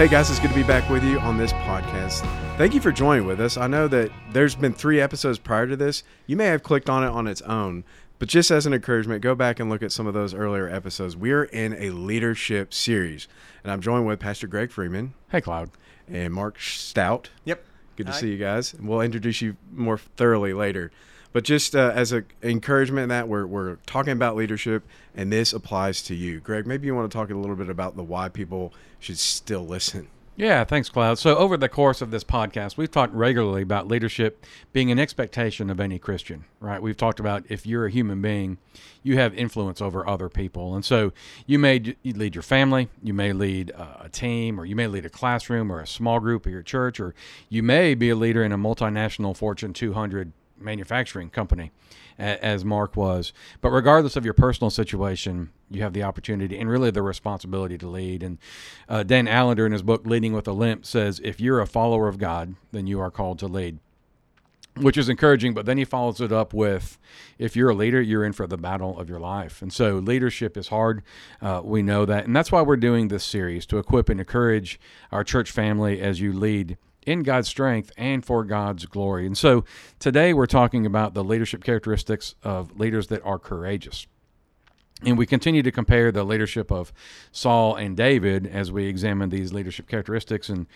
hey guys, it's good to be back with you on this podcast. Thank you for joining with us. I know that there's been three episodes prior to this. You may have clicked on it on its own, but just as an encouragement, go back and look at some of those earlier episodes. We're in a leadership series, and I'm joined with Pastor Greg Freeman Hey, Cloud. and Mark Stout. Yep. Good to Hi. see you guys. We'll introduce you more thoroughly later. But just uh, as an encouragement, that we're, we're talking about leadership, and this applies to you. Greg, maybe you want to talk a little bit about the why people should still listen. Yeah, thanks, Cloud. So, over the course of this podcast, we've talked regularly about leadership being an expectation of any Christian, right? We've talked about if you're a human being, you have influence over other people. And so, you may lead your family, you may lead a team, or you may lead a classroom or a small group of your church, or you may be a leader in a multinational Fortune 200 manufacturing company, as Mark was. But regardless of your personal situation, you have the opportunity and really the responsibility to lead. And uh, Dan Allender, in his book Leading with a Limp, says if you're a follower of God, then you are called to lead. Which is encouraging, but then he follows it up with if you're a leader, you're in for the battle of your life. And so leadership is hard. Uh, we know that. And that's why we're doing this series to equip and encourage our church family as you lead in God's strength and for God's glory. And so today we're talking about the leadership characteristics of leaders that are courageous. And we continue to compare the leadership of Saul and David as we examine these leadership characteristics. And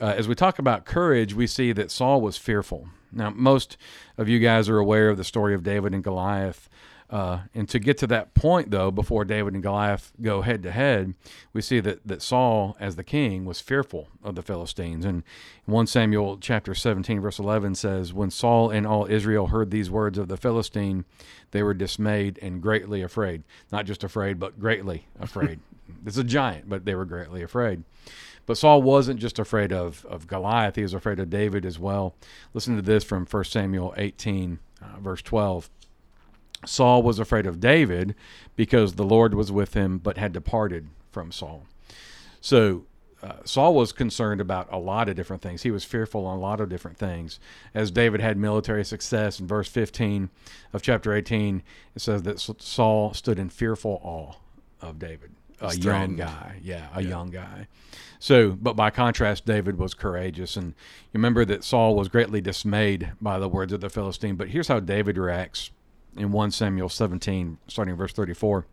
uh, as we talk about courage, we see that Saul was fearful. Now, most of you guys are aware of the story of David and Goliath. Uh, and to get to that point, though, before David and Goliath go head to head, we see that, that Saul, as the king, was fearful of the Philistines. And 1 Samuel chapter 17, verse 11 says, When Saul and all Israel heard these words of the Philistine, they were dismayed and greatly afraid. Not just afraid, but greatly afraid. it's a giant, but they were greatly afraid. But Saul wasn't just afraid of, of Goliath, he was afraid of David as well. Listen to this from 1 Samuel 18, uh, verse 12. Saul was afraid of David because the Lord was with him, but had departed from Saul. So uh, Saul was concerned about a lot of different things. He was fearful on a lot of different things. As David had military success in verse 15 of chapter 18, it says that Saul stood in fearful awe of David, a He's young guy. Yeah, a Yeah. young guy. So, but by contrast, David was courageous. And you remember that Saul was greatly dismayed by the words of the Philistine. But here's how David reacts in 1 Samuel 17, starting in verse 34.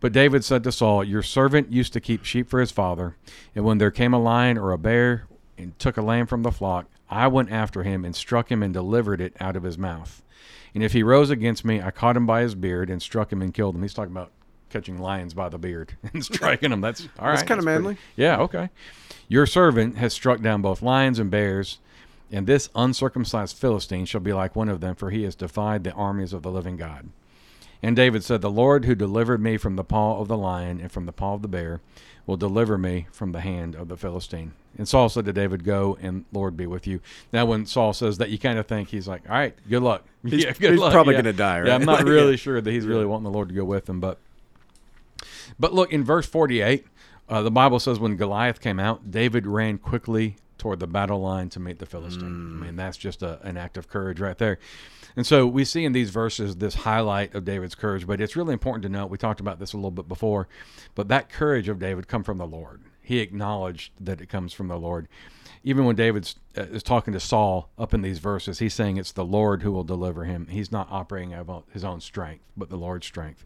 But David said to Saul, Your servant used to keep sheep for his father, and when there came a lion or a bear and took a lamb from the flock, I went after him and struck him and delivered it out of his mouth. And if he rose against me, I caught him by his beard and struck him and killed him. He's talking about catching lions by the beard and striking them. That's all right. That's kinda pretty- manly. yeah, okay. Your servant has struck down both lions and bears, and this uncircumcised Philistine shall be like one of them, for he has defied the armies of the living God. And David said, The Lord who delivered me from the paw of the lion and from the paw of the bear will deliver me from the hand of the Philistine. And Saul said to David, Go and Lord be with you. Now, when Saul says that, you kind of think he's like, All right, good luck. He's- yeah, good he's luck. probably Yeah. gonna die, Yeah, I'm not really sure that he's really wanting the Lord to go with him. But, but look, in verse 48, uh, the Bible says when Goliath came out, David ran quickly toward the battle line to meet the Philistine. I mean, that's just a, an act of courage right there. And so we see in these verses this highlight of David's courage, but it's really important to note, we talked about this a little bit before, but that courage of David come from the Lord. He acknowledged that it comes from the Lord. Even when David uh, is talking to Saul up in these verses, he's saying it's the Lord who will deliver him. He's not operating out of his own strength, but the Lord's strength.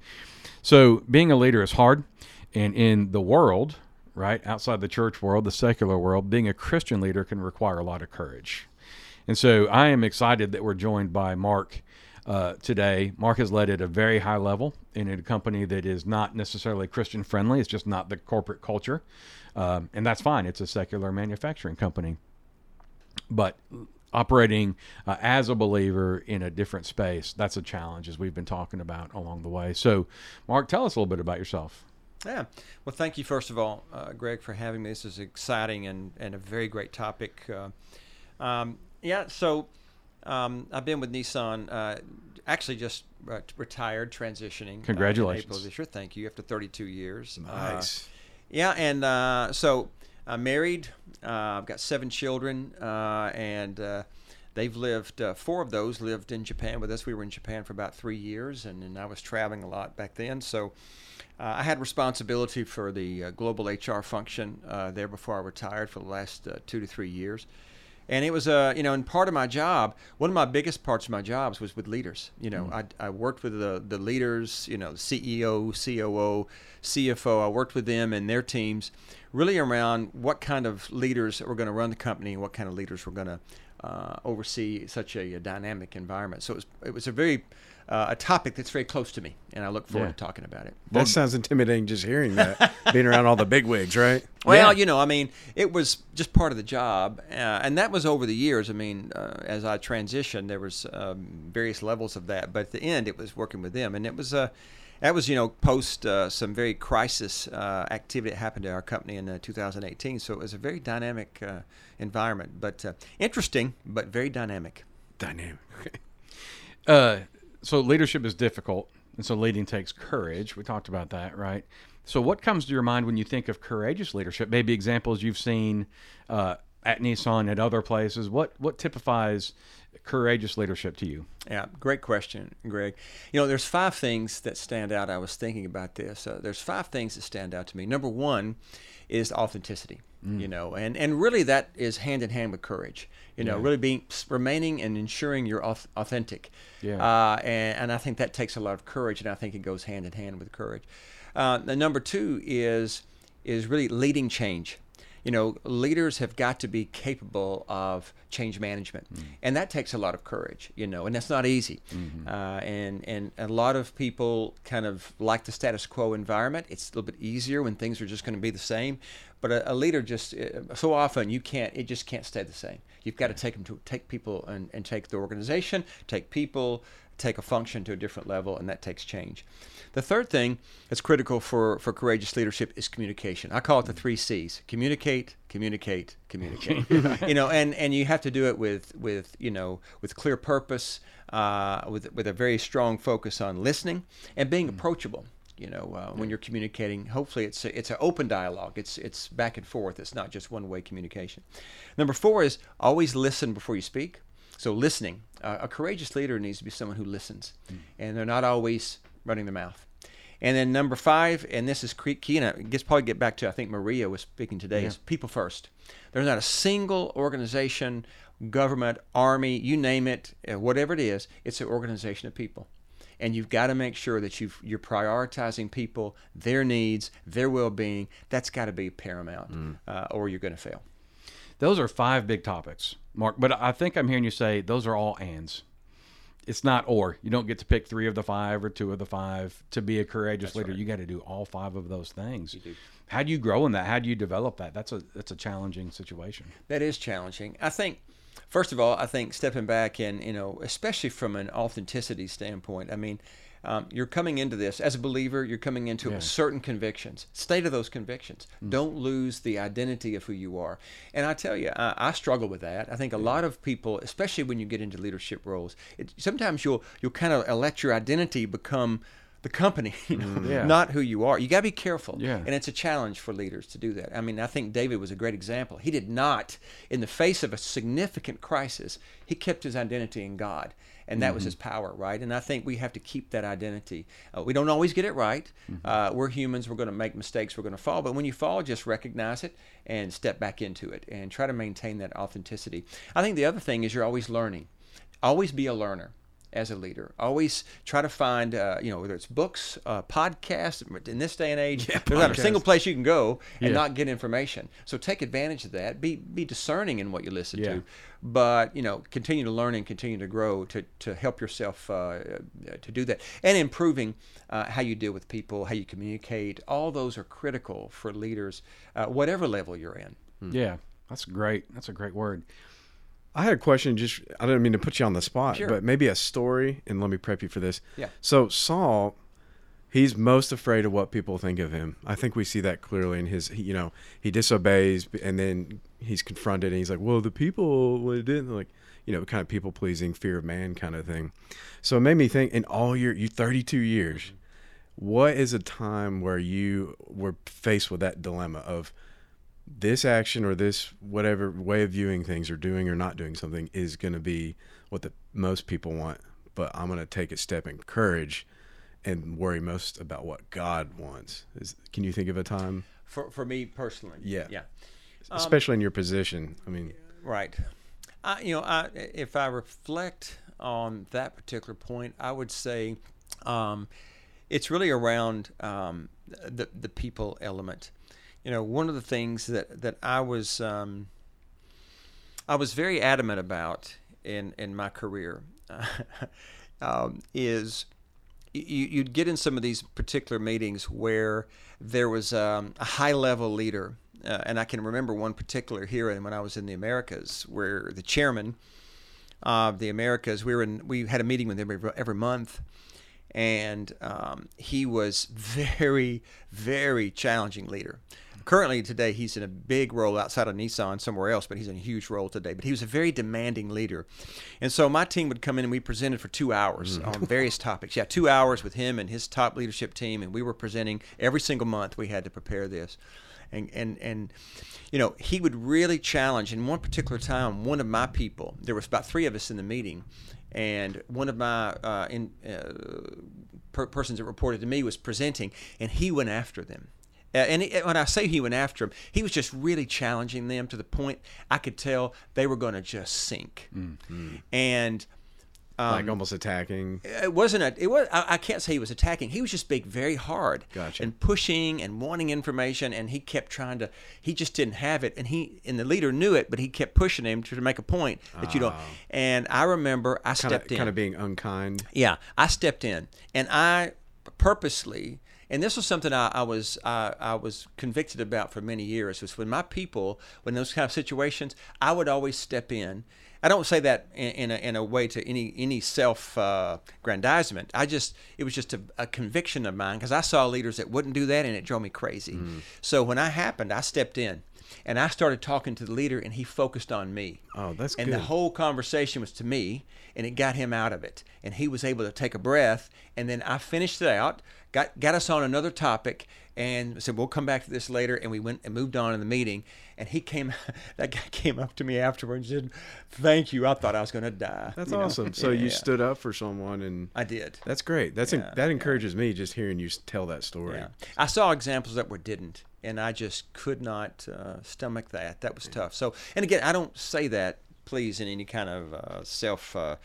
So being a leader is hard. And in the world, right, outside the church world, the secular world, being a Christian leader can require a lot of courage. And so I am excited that we're joined by Mark uh, today. Mark has led at a very high level in a company that is not necessarily Christian friendly. It's just not the corporate culture. Um, and that's fine. It's a secular manufacturing company. But operating uh, as a believer in a different space, that's a challenge, as we've been talking about along the way. So, Mark, tell us a little bit about yourself. Yeah. Well, thank you, first of all, uh, Greg, for having me. This is exciting and, and a very great topic. Uh, um, yeah, so um, I've been with Nissan, uh, actually just uh, retired, transitioning. uh, Congratulations. April this year. Thank you. After 32 years. Uh, Nice. yeah, and uh, so I'm married. Uh, I've got seven children, uh, and uh, they've lived uh, four of those lived in Japan with us. We were in Japan for about three years, and, and I was traveling a lot back then. So uh, I had responsibility for the uh, global HR function uh, there before I retired for the last uh, two to three years. And it was, uh, you know, and part of my job, one of my biggest parts of my jobs was with leaders. You know, mm. I, I worked with the, the leaders, you know, CEO, COO, CFO. I worked with them and their teams really around what kind of leaders were going to run the company and what kind of leaders were going to uh, oversee such a, a, dynamic environment. So it was, it was a very uh, a topic that's very close to me, and I look forward yeah. to talking about it. That well, sounds intimidating just hearing that, being around all the big wigs, right? Well, yeah. you know, I mean, it was just part of the job, uh, and that was over the years. I mean, uh, as I transitioned, there was um, various levels of that, but at the end, it was working with them, and it was a. Uh, that was, you know, post uh, some very crisis uh, activity that happened to our company in 2018. So it was a very dynamic environment, but interesting, but very dynamic. Dynamic. uh, so leadership is difficult, and so leading takes courage. We talked about that, right? So, what comes to your mind when you think of courageous leadership? Maybe examples you've seen uh, at Nissan, at other places. What what typifies courageous leadership to you? Yeah, great question, Greg. You know, there's five things that stand out. I was thinking about this. Uh, there's five things that stand out to me. Number one is authenticity. Mm. You know, and and really that is hand in hand with courage. You know, yeah. really being remaining and ensuring you're authentic. Yeah. Uh, and and I think that takes a lot of courage, and I think it goes hand in hand with courage. Uh, the number two is is really leading change you know, leaders have got to be capable of change management, mm. and that takes a lot of courage, you know, and that's not easy. Mm-hmm. Uh, and and a lot of people kind of like the status quo environment. It's a little bit easier when things are just going to be the same, but a, a, leader just uh, so often you can't. It just can't stay the same. You've got to take them to take people and, and take the organization, take people, take a function to a different level, and that takes change. The third thing that's critical for, for courageous leadership is communication. I call it the three C's: communicate, communicate, communicate. you know, and, and you have to do it with with you know with clear purpose, uh, with with a very strong focus on listening and being mm. approachable. You know, uh, when you're communicating, hopefully it's a, it's an open dialogue. It's it's back and forth. It's not just one way communication. Number four is always listen before you speak. So listening, uh, a courageous leader needs to be someone who listens, mm. and they're not always running their mouth. And then number five, and this is key, and I guess probably get back to I think Maria was speaking today, yeah. is people first. There's not a single organization, government, army, you name it, uh, whatever it is, it's an organization of people. And you've got to make sure that you you're prioritizing people, their needs, their well-being. That's got to be paramount, mm. uh, or you're going to fail. Those are five big topics, Mark. But I think I'm hearing you say those are all ands it's not or. You don't get to pick three of the five or two of the five to be a courageous that's leader. Right. You got to do all five of those things. How do you grow in that? How do you develop that? That's a that's a challenging situation. That is challenging. I think first of all, I think stepping back and you know, especially from an authenticity standpoint. I mean, um, you're coming into this as a believer. You're coming into yeah. certain convictions. Stay to those convictions. Mm. Don't lose the identity of who you are. And I tell you, I, I struggle with that. I think a yeah. lot of people, especially when you get into leadership roles, it, sometimes you'll you'll kind of let your identity become the company, you know, mm. yeah. not who you are. You got to be careful. Yeah. And it's a challenge for leaders to do that. I mean, I think David was a great example. He did not, in the face of a significant crisis, he kept his identity in God and that mm-hmm. was his power, right? And I think we have to keep that identity. Uh, we don't always get it right. Mm-hmm. Uh, we're humans. We're going to make mistakes. We're going to fall. But when you fall, just recognize it and step back into it and try to maintain that authenticity. I think the other thing is you're always learning. Always be a learner as a leader. Always try to find, uh, you know, whether it's books, uh, podcasts. In this day and age, yeah, there's not a single place you can go and yeah. not get information. So take advantage of that. Be be discerning in what you listen yeah. to, but you know, continue to learn and continue to grow to to help yourself uh, to do that and improving uh, how you deal with people, how you communicate. All those are critical for leaders, uh, whatever level you're in. Hmm. Yeah, that's great. That's a great word. I had a question. Just I didn't mean to put you on the spot, sure. but maybe a story, and let me prep you for this. Yeah. So Saul, he's most afraid of what people think of him. I think we see that clearly in his. You know, he disobeys, and then he's confronted, and he's like, "Well, the people well, didn't like." You know, kind of people pleasing, fear of man kind of thing. So it made me think. In all your you 32 years, what is a time where you were faced with that dilemma of this action or this whatever way of viewing things or doing or not doing something is going to be what the most people want, but I'm going to take a step in courage and worry most about what God wants. Is, can you think of a time? For, for me personally. Yeah. Yeah. Especially in your position. I mean, Right. I, you know, I, if I reflect on that particular point, I would say um, it's really around um, the the people element. You know, one of the things that that I was um, I was very adamant about in in my career um, is you, you'd get in some of these particular meetings where there was um, a high level leader. Uh, and I can remember one particular hearing when I was in the Americas, where the chairman of the Americas, we were in, we had a meeting with him every, every month, and um, he was very, very challenging leader. Currently, today, he's in a big role outside of Nissan somewhere else, but he's in a huge role today. But he was a very demanding leader. And so my team would come in and we presented for two hours on various topics. Yeah, two hours with him and his top leadership team. And we were presenting every single month. We had to prepare this. And, and, and you know, he would really challenge. In one particular time, one of my people, there was about three of us in the meeting, and one of my uh, in, uh, per- persons that reported to me was presenting, and he went after them. Uh, and he, when I say he went after him, he was just really challenging them to the point I could tell they were going to just sink. And um, like almost attacking. it wasn't a. It was. I, I can't say he was attacking. He was just being very hard Gotcha. and pushing and wanting information, and he kept trying to. He just didn't have it, and he and the leader knew it, but he kept pushing him to, to make a point that you don't. Oh. And I remember I Kind stepped in. kind of being unkind. Yeah, I stepped in, and I purposely, and this was something I, I was I, I was convicted about for many years. Was when my people, when those kind of situations, I would always step in. I don't say that in, in, a, in a way to any any self uh, grandizement. I just it was just a, a conviction of mine because I saw leaders that wouldn't do that, and it drove me crazy. So when I happened, I stepped in. And I started talking to the leader, and he focused on me. Oh, that's and good. And the whole conversation was to me and it got him out of it and he was able to take a breath and then i finished it out got got us on another topic and said we'll come back to this later and we went and moved on in the meeting and he came that guy came up to me afterwards and said thank you i thought i was going to die That's you know? awesome. So you Yeah. stood up for someone, and i did that's great. That's en- Yeah, that yeah. encourages me just hearing you tell that story. Yeah, I saw examples that were didn't, and I just could not uh, stomach that. That was tough. So, and again, I don't say that, please, in any kind of uh, self. Uh,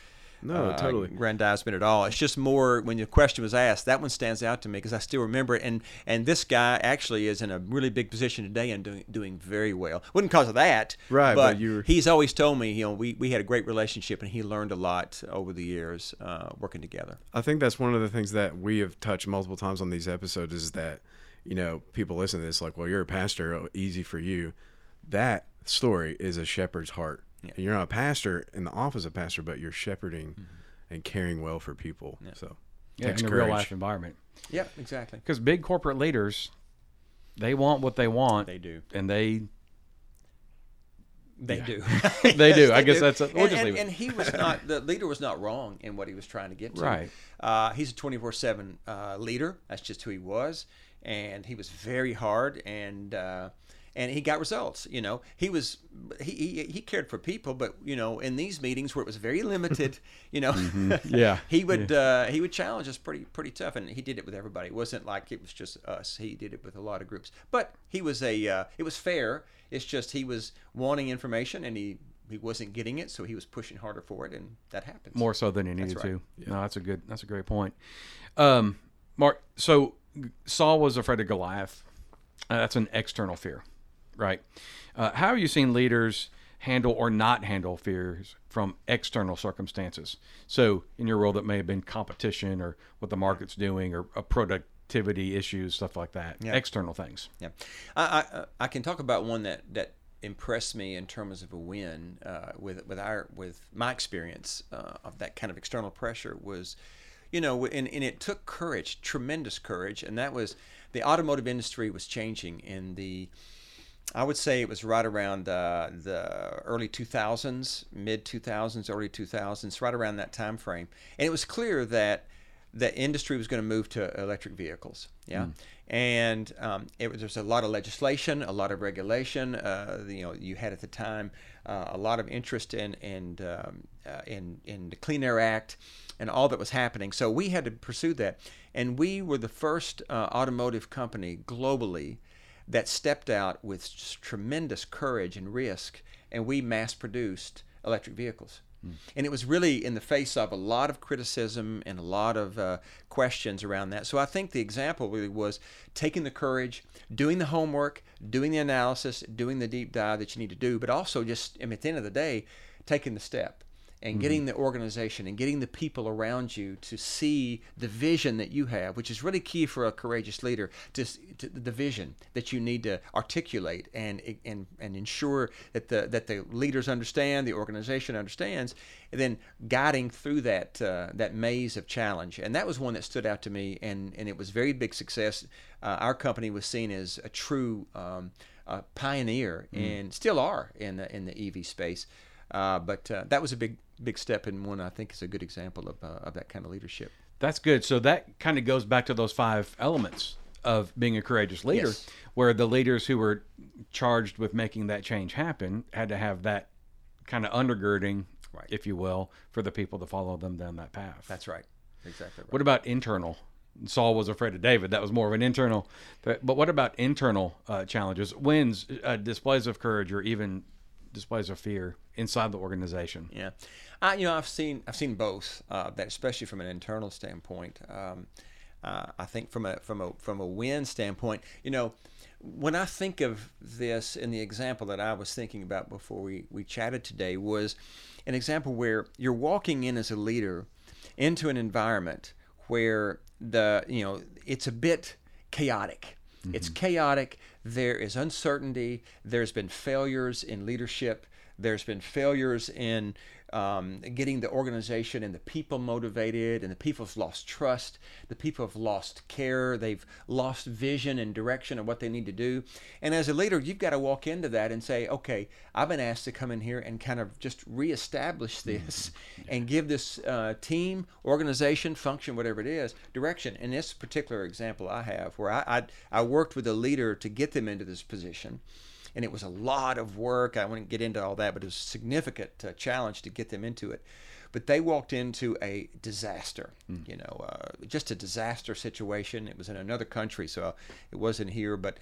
No, uh, totally. aggrandizement at all. It's just more when the question was asked. That one stands out to me because I still remember it. And and this guy actually is in a really big position today and doing doing very well. Wouldn't because of that, Right, But, but were- he's always told me, you know, we, we had a great relationship and he learned a lot over the years uh, working together. I think that's one of the things that we have touched multiple times on these episodes is that, you know, people listen to this like, well, you're a pastor, oh, easy for you. That story is a shepherd's heart. You're not a pastor in the office of pastor, but you're shepherding and caring well for people. So, Yeah, in a real life environment. Yeah, exactly. Because big corporate leaders, they want what they want, They do. and they They do. They do. I they guess that's a- we'll and, just and, it. and he was not the leader was not wrong in what he was trying to get to. Right. Uh, he's a twenty four seven leader. That's just who he was, and he was very hard and. Uh, and he got results. You know, he was he, he he cared for people, but you know, in these meetings where it was very limited, you know, Mm-hmm. Yeah. he would uh, he would challenge us pretty pretty tough, and he did it with everybody. It wasn't like it was just us. He did it with a lot of groups, but he was a uh, it was fair. It's just he was wanting information, and he he wasn't getting it, so he was pushing harder for it, and that happens. more so than he needed right. to. No, that's a good. That's a great point. Um, Mark, so Saul was afraid of Goliath. Uh, that's an external fear, right? Uh, how have you seen leaders handle or not handle fears from external circumstances? So, in your role, that may have been competition or what the market's doing or uh, productivity issues, stuff like that. Yeah. External things. Yeah, I, I I can talk about one that that impressed me in terms of a win uh, with with our with my experience uh, of that kind of external pressure was, you know, and, and it took courage, tremendous courage, and that was the automotive industry was changing in the. I would say it was right around uh, the early 2000s, mid 2000s, early 2000s, right around that time frame, and it was clear that the industry was going to move to electric vehicles. Yeah, and um, it was there's a lot of legislation, a lot of regulation. Uh, you know, you had at the time uh, a lot of interest in in um, uh, in in the Clean Air Act and all that was happening. So we had to pursue that, and we were the first uh, automotive company globally that stepped out with tremendous courage and risk, and we mass produced electric vehicles. And it was really in the face of a lot of criticism and a lot of uh, questions around that. So I think the example really was taking the courage, doing the homework, doing the analysis, doing the deep dive that you need to do, but also just, I mean, at the end of the day, taking the step and mm-hmm. getting the organization and getting the people around you to see the vision that you have, which is really key for a courageous leader. To, to the vision that you need to articulate and and and ensure that the that the leaders understand, the organization understands, and then guiding through that uh, that maze of challenge. And that was one that stood out to me, and and it was very big success. Uh, our company was seen as a true um, uh, pioneer, mm. and still are in the in the EV space. Uh, but uh, that was a big big step and one I think is a good example of, uh, of that kind of leadership. That's good. So that kind of goes back to those five elements of being a courageous leader, yes. where the leaders who were charged with making that change happen had to have that kind of undergirding, right. if you will, for the people to follow them down that path. That's right. Exactly. Right. What about internal? Saul was afraid of David. That was more of an internal. But, but what about internal uh, challenges, wins, uh, displays of courage, or even displays of fear inside the organization? Yeah, uh, you know, I've seen I've seen both. Uh, that especially from an internal standpoint. Um, uh, I think from a from a from a win standpoint, you know, when I think of this in the example that I was thinking about before we we chatted today was an example where you're walking in as a leader into an environment where the you know it's a bit chaotic. Mm-hmm. It's chaotic. There is uncertainty. There's been failures in leadership. There's been failures in um, getting the organization and the people motivated, and the people have lost trust. The people have lost care. They've lost vision and direction of what they need to do. And as a leader, you've got to walk into that and say, okay, I've been asked to come in here and kind of just reestablish mm-hmm. this mm-hmm. and give this uh, team, organization, function, whatever it is, direction. In this particular example I have, where I, I, I worked with a leader to get them into this position and it was a lot of work. I wouldn't get into all that, but it was a significant uh, challenge to get them into it. But they walked into a disaster, mm. you know, uh, just a disaster situation. It was in another country, so it wasn't here, but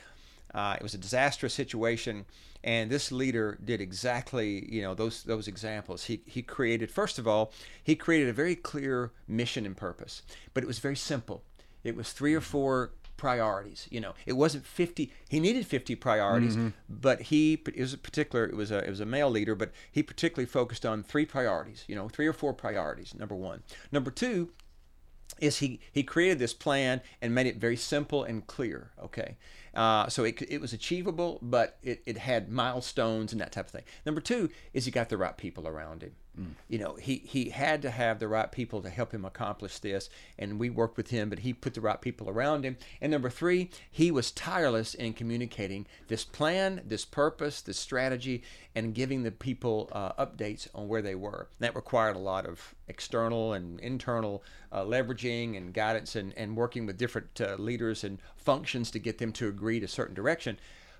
uh, it was a disastrous situation. And this leader did exactly, you know, those those examples. He he created first of all, he created a very clear mission and purpose, but it was very simple. It was three or four priorities. You know, it wasn't 50. He needed 50 priorities, mm-hmm. but he it was a particular. It was a it was a male leader, but he particularly focused on three priorities. You know, three or four priorities. Number one. Number two is he he created this plan and made it very simple and clear. Okay, uh, so it, it was achievable, but it, it had milestones and that type of thing. Number two is he got the right people around him. Mm. You know, he, he had to have the right people to help him accomplish this, and we worked with him, but he put the right people around him. And number three, he was tireless in communicating this plan, this purpose, this strategy, and giving the people uh, updates on where they were. That required a lot of external and internal uh, leveraging and guidance and, and working with different uh, leaders and functions to get them to agree to a certain direction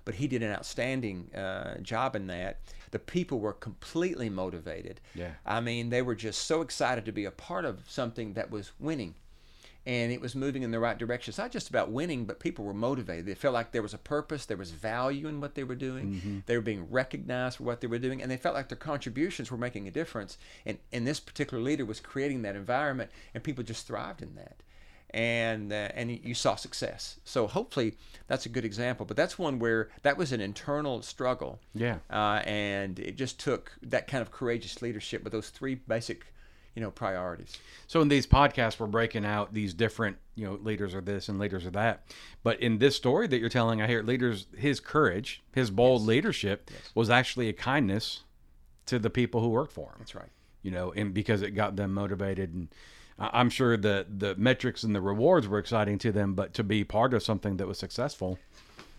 but he did an outstanding uh, job in that. The people were completely motivated. Yeah. I mean, they were just so excited to be a part of something that was winning. And it was moving in the right direction. It's not just about winning, but people were motivated. They felt like there was a purpose, there was value in what they were doing. Mm-hmm. They were being recognized for what they were doing, and they felt like their contributions were making a difference. And, and this particular leader was creating that environment, and people just thrived in that and uh, and you saw success. So hopefully that's a good example. But that's one where that was an internal struggle. Yeah. Uh, and it just took that kind of courageous leadership with those three basic, you know, priorities. So in these podcasts, we're breaking out these different, you know, leaders are this and leaders are that. But in this story that you're telling, I hear leaders, his courage, his bold yes. leadership yes. was actually a kindness to the people who worked for him. That's right. You know, and because it got them motivated and I'm sure the the metrics and the rewards were exciting to them, but to be part of something that was successful,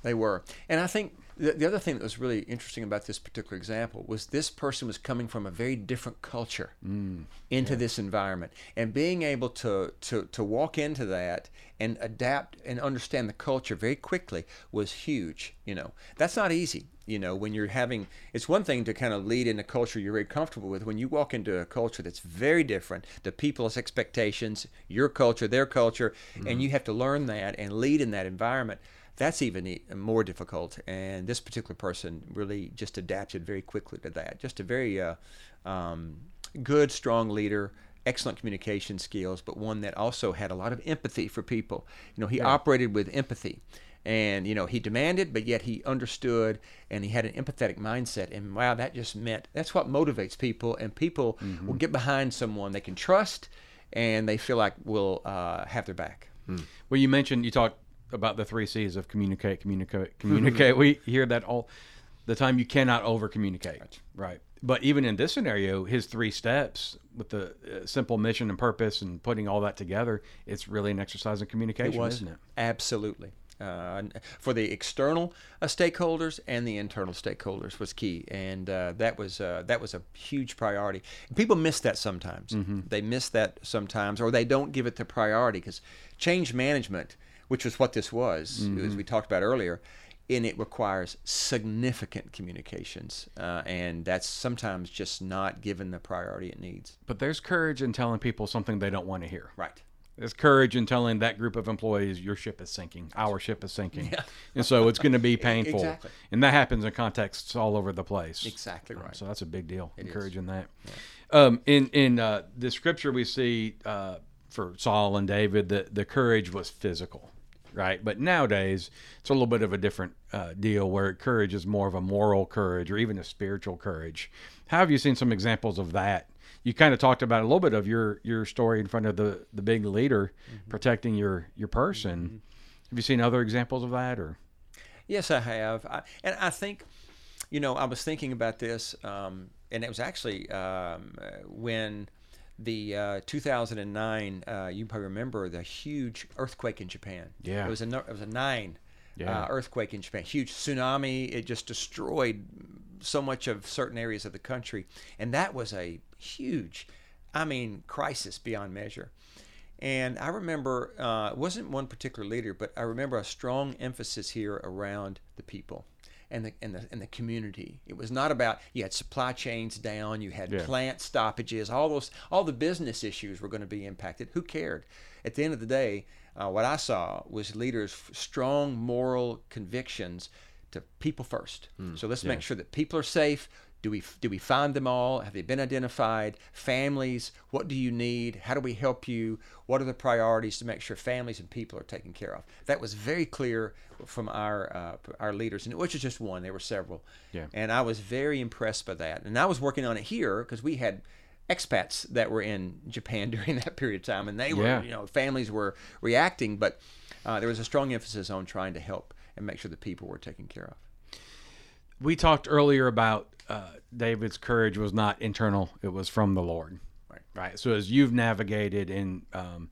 they were. And I think the, the other thing that was really interesting about this particular example was this person was coming from a very different culture mm, into this environment. And being able to, to, to walk into that and adapt and understand the culture very quickly was huge you know. That's not easy you know when you're having it's one thing to kind of lead in a culture you're very comfortable with. When you walk into a culture that's very different the people's expectations your culture their culture and mm-hmm. you have to learn that and lead in that environment that's even e- more difficult. And this particular person really just adapted very quickly to that. Just a very uh, um, good, strong leader, excellent communication skills, but one that also had a lot of empathy for people. You know, he operated with empathy. And you know he demanded, but yet he understood, and he had an empathetic mindset. And wow, that just meant that's what motivates people, and people will get behind someone they can trust, and they feel like will uh, have their back. Well, you mentioned you talked about the three C's of communicate, communicate, communicate. we hear that all the time. You cannot over communicate, right. But even in this scenario, his three steps with the uh, simple mission and purpose and putting all that together, it's really an exercise in communication, isn't it? Absolutely. Uh, for the external uh, stakeholders and the internal stakeholders was key, and uh, that was uh, that was a huge priority. People miss that sometimes. They miss that sometimes, or they don't give it the priority because change management, which was what this was, as we talked about earlier, and it requires significant communications, uh, and that's sometimes just not given the priority it needs. But there's courage in telling people something they don't want to hear. Right. There's courage in telling that group of employees your ship is sinking, our ship is sinking, and so it's going to be painful. Exactly. And that happens in contexts all over the place. Exactly right. So that's a big deal. is. encouraging that. Um, in in uh, the scripture we see uh, for Saul and David, the the courage was physical, right? But nowadays it's a little bit of a different uh, deal where courage is more of a moral courage or even a spiritual courage. How have you seen some examples of that? You kind of talked about a little bit of your your story in front of the the big leader protecting your your person. Have you seen other examples of that or? Yes, I have, I, and I think, you know, I was thinking about this, um, and it was actually um, when the uh, 2009. Uh, you probably remember the huge earthquake in Japan. Yeah. it was a it was a nine Yeah. uh, earthquake in Japan. Huge tsunami. It just destroyed so much of certain areas of the country, and that was a huge, I mean, crisis beyond measure. And I remember uh, it wasn't one particular leader, but I remember a strong emphasis here around the people and the and the and the community. It was not about you had supply chains down, you had Yeah. plant stoppages, all those all the business issues were going to be impacted. Who cared? At the end of the day, uh, what I saw was leaders' strong moral convictions to people first. so let's make sure that people are safe. Do we do we find them all? Have they been identified? Families, what do you need? How do we help you? What are the priorities to make sure families and people are taken care of? That was very clear from our uh, our leaders, and which is just one. There were several, Yeah. and I was very impressed by that. And I was working on it here because we had expats that were in Japan during that period of time, and they were, Yeah. you know, families were reacting, but uh, there was a strong emphasis on trying to help and make sure the people were taken care of. we talked earlier about uh, David's courage was not internal; it was from the Lord. Right. Right. So as you've navigated in um,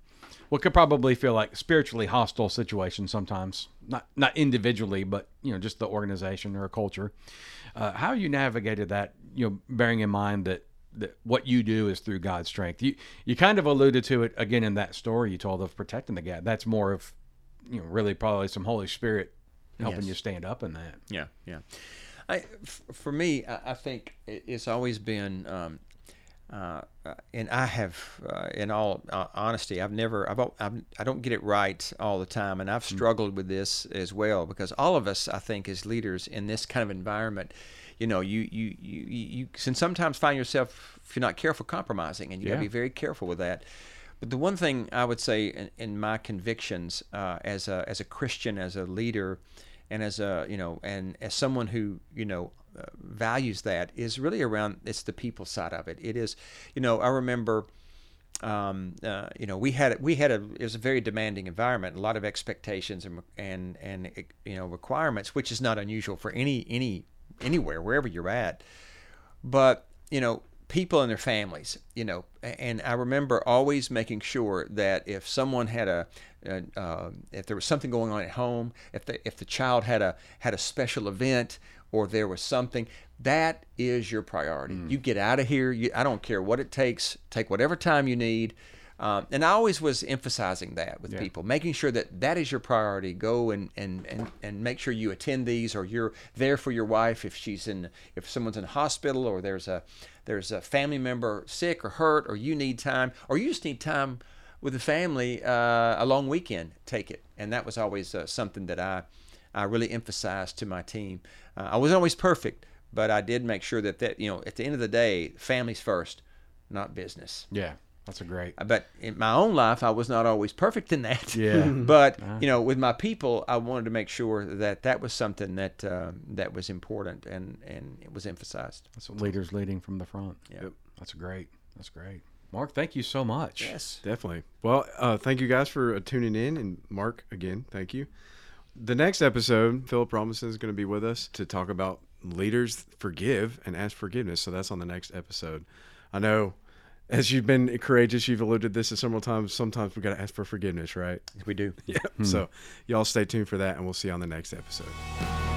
what could probably feel like spiritually hostile situations sometimes, not not individually, but you know, just the organization or a culture. Uh, how you navigated that, you know, bearing in mind that. That what you do is through God's strength. You you kind of alluded to it again in that story you told of protecting the gap. That's more of, you know, really probably some Holy Spirit helping Yes. you stand up in that. Yeah, yeah. I, f- for me, I, I think it's always been, um, uh, uh, and I have, uh, in all uh, honesty, I've never, I've, I've, I don't get it right all the time, and I've struggled with this as well because all of us, I think, as leaders in this kind of environment, you know, you you you you, can sometimes find yourself, if you're not careful, compromising, and you got to be very careful with that. But the one thing I would say in, in my convictions uh, as a as a Christian, as a leader, and as a you know, and as someone who you know uh, values that is really around it's the people side of it. It is, you know, I remember. Um, uh, you know, we had we had a it was a very demanding environment, a lot of expectations and and and you know requirements, which is not unusual for any any anywhere wherever you're at. But you know, people and their families, you know. And I remember always making sure that if someone had a, a uh, if there was something going on at home, if the if the child had a had a special event or there was something, that is your priority. Mm. You get out of here. You, I don't care what it takes. Take whatever time you need. Um, and I always was emphasizing that with yeah. people, making sure that that is your priority. Go and, and, and, and make sure you attend these, or you're there for your wife if she's in if someone's in hospital, or there's a there's a family member sick or hurt, or you need time, or you just need time with the family uh, a long weekend. Take it, and that was always uh, something that I I really emphasized to my team. Uh, I wasn't always perfect, but I did make sure that that you know at the end of the day, families first, not business. Yeah. That's a great. But in my own life, I was not always perfect in that. Yeah. but uh-huh. you know, with my people, I wanted to make sure that that was something that uh, that was important and and it was emphasized. That's what leaders leading from the front. Yep. That's great. That's great. Mark, thank you so much. Yes, definitely. Well, uh, thank you guys for uh, tuning in, and Mark again, thank you. The next episode, Philip Robinson is going to be with us to talk about leaders forgive and ask forgiveness. So that's on the next episode. I know as you've been courageous, you've alluded this several times. Sometimes we got to ask for forgiveness, right? We do. Yeah. Hmm. So y'all stay tuned for that, and we'll see you on the next episode.